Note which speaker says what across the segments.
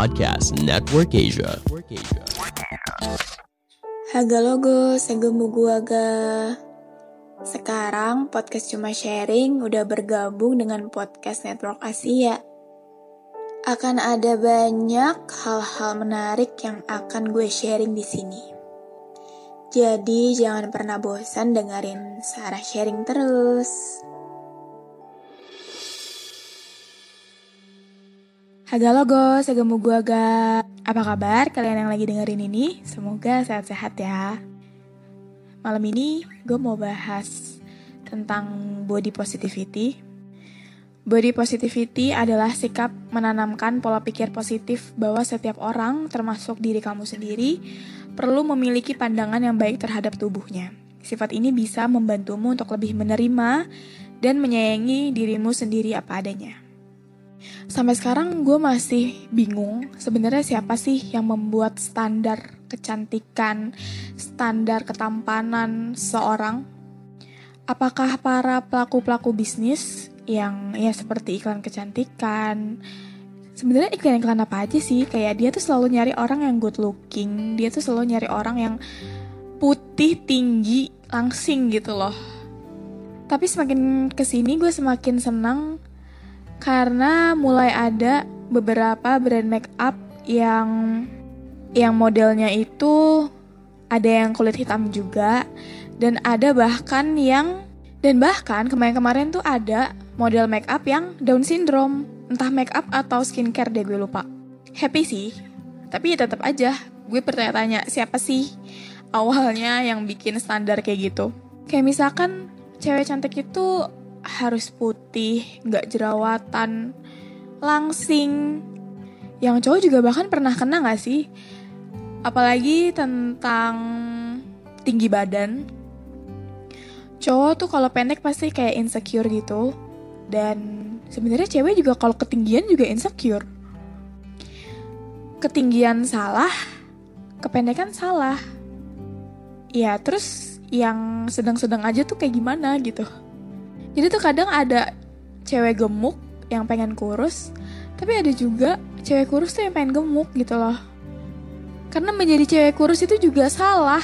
Speaker 1: Podcast Network Asia.
Speaker 2: Haga logo, segemu gua ga. Sekarang podcast cuma sharing udah bergabung dengan podcast Network Asia. Akan ada banyak hal-hal menarik yang akan gue sharing di sini. Jadi jangan pernah bosan dengerin Sarah sharing terus. Haga logo, segemu gua ga. Apa kabar kalian yang lagi dengerin ini? Semoga sehat-sehat ya. Malam ini gue mau bahas tentang body positivity. Body positivity adalah sikap menanamkan pola pikir positif bahwa setiap orang, termasuk diri kamu sendiri, perlu memiliki pandangan yang baik terhadap tubuhnya. Sifat ini bisa membantumu untuk lebih menerima dan menyayangi dirimu sendiri apa adanya. Sampai sekarang gue masih bingung sebenarnya siapa sih yang membuat standar kecantikan, standar ketampanan seorang? Apakah para pelaku-pelaku bisnis yang ya seperti iklan kecantikan? Sebenarnya iklan-iklan apa aja sih? Kayak dia tuh selalu nyari orang yang good looking, dia tuh selalu nyari orang yang putih, tinggi, langsing gitu loh. Tapi semakin ke sini gue semakin senang karena mulai ada beberapa brand make up yang yang modelnya itu ada yang kulit hitam juga dan ada bahkan yang dan bahkan kemarin-kemarin tuh ada model make up yang Down syndrome. Entah make up atau skincare deh gue lupa. Happy sih. Tapi ya tetap aja gue bertanya-tanya siapa sih awalnya yang bikin standar kayak gitu? Kayak misalkan cewek cantik itu harus putih, nggak jerawatan, langsing. Yang cowok juga bahkan pernah kena nggak sih? Apalagi tentang tinggi badan. Cowok tuh kalau pendek pasti kayak insecure gitu. Dan sebenarnya cewek juga kalau ketinggian juga insecure. Ketinggian salah, kependekan salah. Ya terus yang sedang-sedang aja tuh kayak gimana gitu. Jadi tuh kadang ada cewek gemuk yang pengen kurus, tapi ada juga cewek kurus tuh yang pengen gemuk gitu loh. Karena menjadi cewek kurus itu juga salah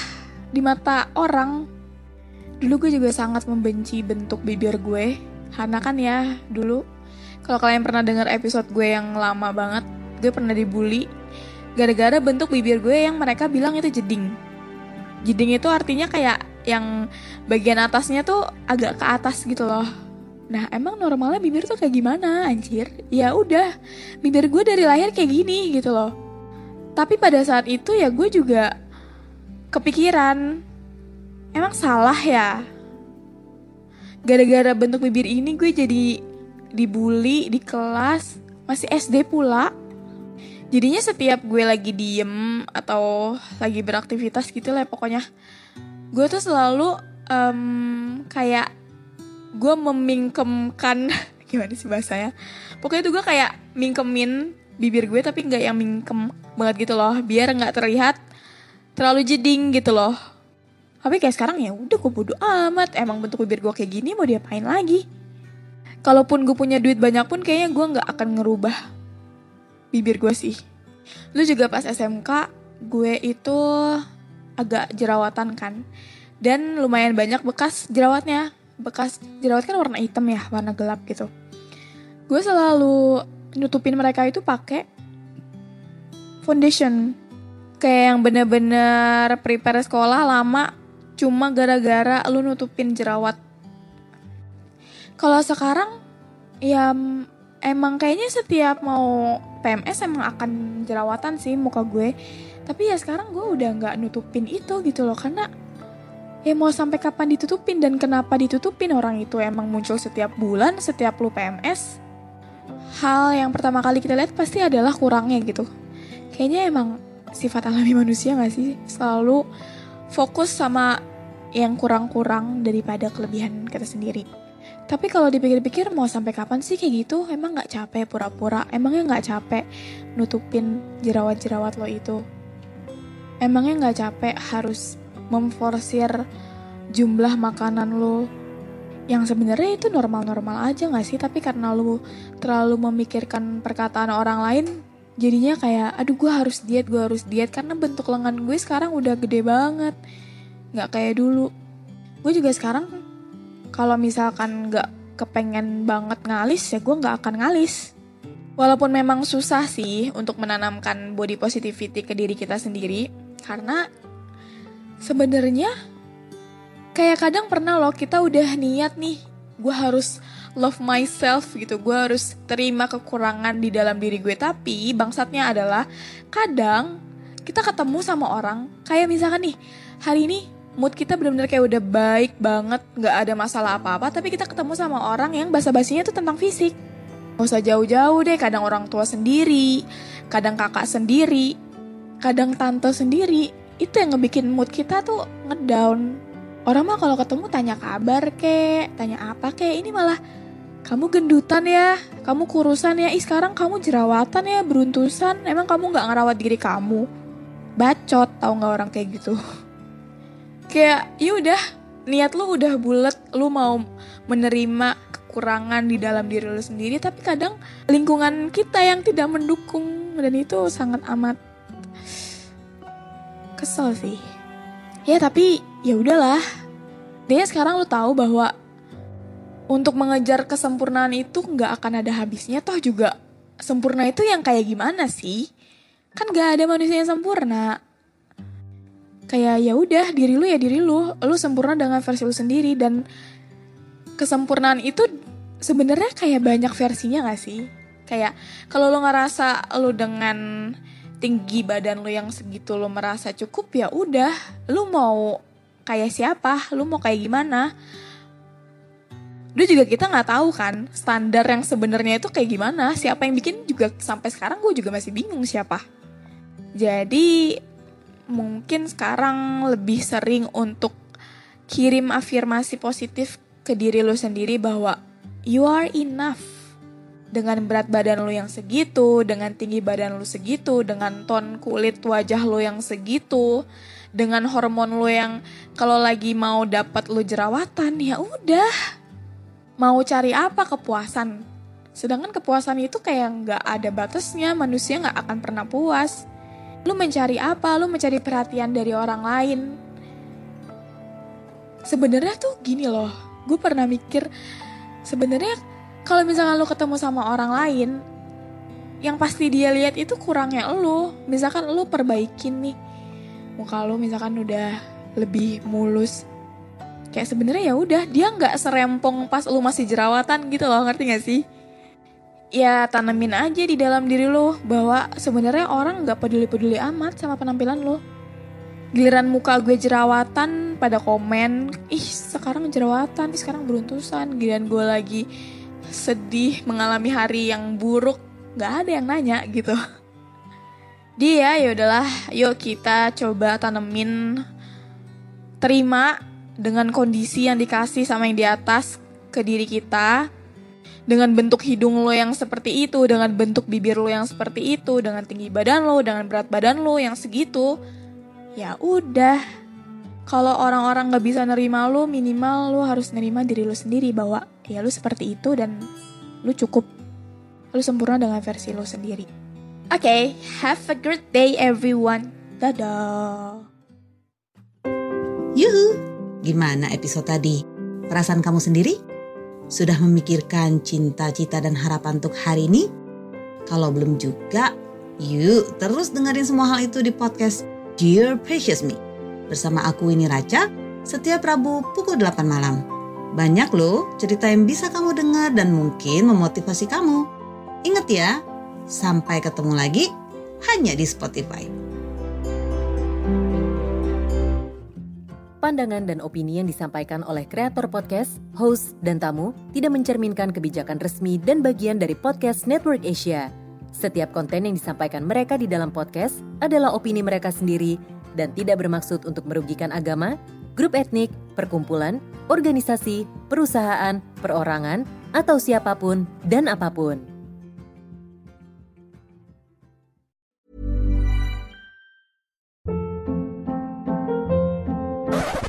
Speaker 2: di mata orang. Dulu gue juga sangat membenci bentuk bibir gue. Karena kan ya dulu kalau kalian pernah dengar episode gue yang lama banget, gue pernah dibully gara-gara bentuk bibir gue yang mereka bilang itu jeding. Jeding itu artinya kayak yang bagian atasnya tuh agak ke atas gitu loh. Nah emang normalnya bibir tuh kayak gimana anjir? Ya udah, bibir gue dari lahir kayak gini gitu loh. Tapi pada saat itu ya gue juga kepikiran, emang salah ya? Gara-gara bentuk bibir ini gue jadi dibully di kelas, masih SD pula. Jadinya setiap gue lagi diem atau lagi beraktivitas gitu lah pokoknya gue tuh selalu um, kayak gue memingkemkan gimana sih bahasanya? Pokoknya tuh gue kayak mingkemin bibir gue tapi nggak yang mingkem banget gitu loh biar nggak terlihat terlalu jeding gitu loh. Tapi kayak sekarang ya udah gue bodo amat emang bentuk bibir gue kayak gini mau diapain lagi? Kalaupun gue punya duit banyak pun kayaknya gue nggak akan ngerubah bibir gue sih. Lu juga pas SMK gue itu agak jerawatan kan. Dan lumayan banyak bekas jerawatnya. Bekas jerawat kan warna hitam ya warna gelap gitu. Gue selalu nutupin mereka itu pakai foundation. Kayak yang bener-bener prepare sekolah lama cuma gara-gara lu nutupin jerawat. Kalau sekarang ya emang kayaknya setiap mau PMS emang akan jerawatan sih muka gue tapi ya sekarang gue udah nggak nutupin itu gitu loh karena ya mau sampai kapan ditutupin dan kenapa ditutupin orang itu emang muncul setiap bulan setiap lu PMS hal yang pertama kali kita lihat pasti adalah kurangnya gitu. Kayaknya emang sifat alami manusia gak sih? Selalu fokus sama yang kurang-kurang daripada kelebihan kita sendiri. Tapi kalau dipikir-pikir mau sampai kapan sih kayak gitu emang nggak capek pura-pura. Emangnya nggak capek nutupin jerawat-jerawat lo itu emangnya nggak capek harus memforsir jumlah makanan lo? Yang sebenarnya itu normal-normal aja nggak sih? Tapi karena lo terlalu memikirkan perkataan orang lain jadinya kayak aduh gue harus diet gue harus diet. Karena bentuk lengan gue sekarang udah gede banget. Nggak kayak dulu. Gue juga sekarang kalau misalkan nggak kepengen banget ngalis ya gue nggak akan ngalis. Walaupun memang susah sih untuk menanamkan body positivity ke diri kita sendiri karena sebenarnya kayak kadang pernah loh kita udah niat nih gue harus love myself gitu gue harus terima kekurangan di dalam diri gue. Tapi bangsatnya adalah kadang kita ketemu sama orang kayak misalkan nih hari ini mood kita benar-benar kayak udah baik banget nggak ada masalah apa-apa tapi kita ketemu sama orang yang basa-basinya tuh tentang fisik. Gak usah jauh-jauh deh, kadang orang tua sendiri, kadang kakak sendiri, kadang tante sendiri. Itu yang ngebikin mood kita tuh ngedown. Orang mah kalau ketemu tanya kabar kek, tanya apa kek, ini malah kamu gendutan ya, kamu kurusan ya, ih sekarang kamu jerawatan ya, beruntusan, emang kamu nggak ngerawat diri kamu. Bacot, tau nggak orang kayak gitu. Kayak, yaudah, niat lu udah bulet, lu mau menerima kekurangan di dalam diri lu sendiri, tapi kadang lingkungan kita yang tidak mendukung, dan itu sangat amat kesel sih. Ya tapi ya udahlah. Dia sekarang lu tahu bahwa untuk mengejar kesempurnaan itu nggak akan ada habisnya toh juga sempurna itu yang kayak gimana sih? Kan gak ada manusia yang sempurna. Kayak ya udah diri lu ya diri lu, lu sempurna dengan versi lu sendiri dan kesempurnaan itu sebenarnya kayak banyak versinya gak sih? Kayak kalau lu ngerasa lu dengan tinggi badan lu yang segitu lu merasa cukup ya udah, lu mau kayak siapa, lu mau kayak gimana? Udah juga kita nggak tahu kan standar yang sebenarnya itu kayak gimana, siapa yang bikin juga sampai sekarang gue juga masih bingung siapa. Jadi mungkin sekarang lebih sering untuk kirim afirmasi positif ke diri lu sendiri bahwa you are enough. Dengan berat badan lu yang segitu, dengan tinggi badan lu segitu, dengan ton kulit wajah lu yang segitu, dengan hormon lu yang kalau lagi mau dapat lu jerawatan ya udah. Mau cari apa kepuasan? Sedangkan kepuasan itu kayak nggak ada batasnya, manusia nggak akan pernah puas. Lu mencari apa? Lu mencari perhatian dari orang lain. Sebenarnya tuh gini loh, gue pernah mikir sebenarnya kalau misalkan lu ketemu sama orang lain yang pasti dia lihat itu kurangnya lu. Misalkan lu perbaikin nih muka lu misalkan udah lebih mulus. Kayak sebenarnya ya udah dia nggak serempong pas lu masih jerawatan gitu loh ngerti gak sih? Ya tanemin aja di dalam diri lu bahwa sebenarnya orang nggak peduli-peduli amat sama penampilan lu. Giliran muka gue jerawatan pada komen ih sekarang jerawatan ih sekarang beruntusan. Giliran gue lagi sedih mengalami hari yang buruk nggak ada yang nanya gitu dia ya udahlah yuk kita coba tanemin terima dengan kondisi yang dikasih sama yang di atas ke diri kita dengan bentuk hidung lo yang seperti itu, dengan bentuk bibir lo yang seperti itu, dengan tinggi badan lo, dengan berat badan lo yang segitu, ya udah. Kalau orang-orang gak bisa nerima lo, minimal lo harus nerima diri lo sendiri bahwa ya lo seperti itu dan lo cukup. Lo sempurna dengan versi lo sendiri. Oke, okay, have a great day everyone. Dadah.
Speaker 3: Yuhu, gimana episode tadi? Perasaan kamu sendiri? Sudah memikirkan cinta-cita dan harapan untuk hari ini? Kalau belum juga, yuk terus dengerin semua hal itu di podcast Dear Precious Me. Bersama aku ini Raca, setiap Rabu pukul 8 malam. Banyak loh cerita yang bisa kamu dengar dan mungkin memotivasi kamu. Ingat ya, sampai ketemu lagi hanya di Spotify.
Speaker 4: pandangan dan opini yang disampaikan oleh kreator podcast, host, dan tamu tidak mencerminkan kebijakan resmi dan bagian dari podcast Network Asia. Setiap konten yang disampaikan mereka di dalam podcast adalah opini mereka sendiri dan tidak bermaksud untuk merugikan agama, grup etnik, perkumpulan, organisasi, perusahaan, perorangan, atau siapa pun dan apa pun.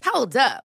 Speaker 5: Hold up.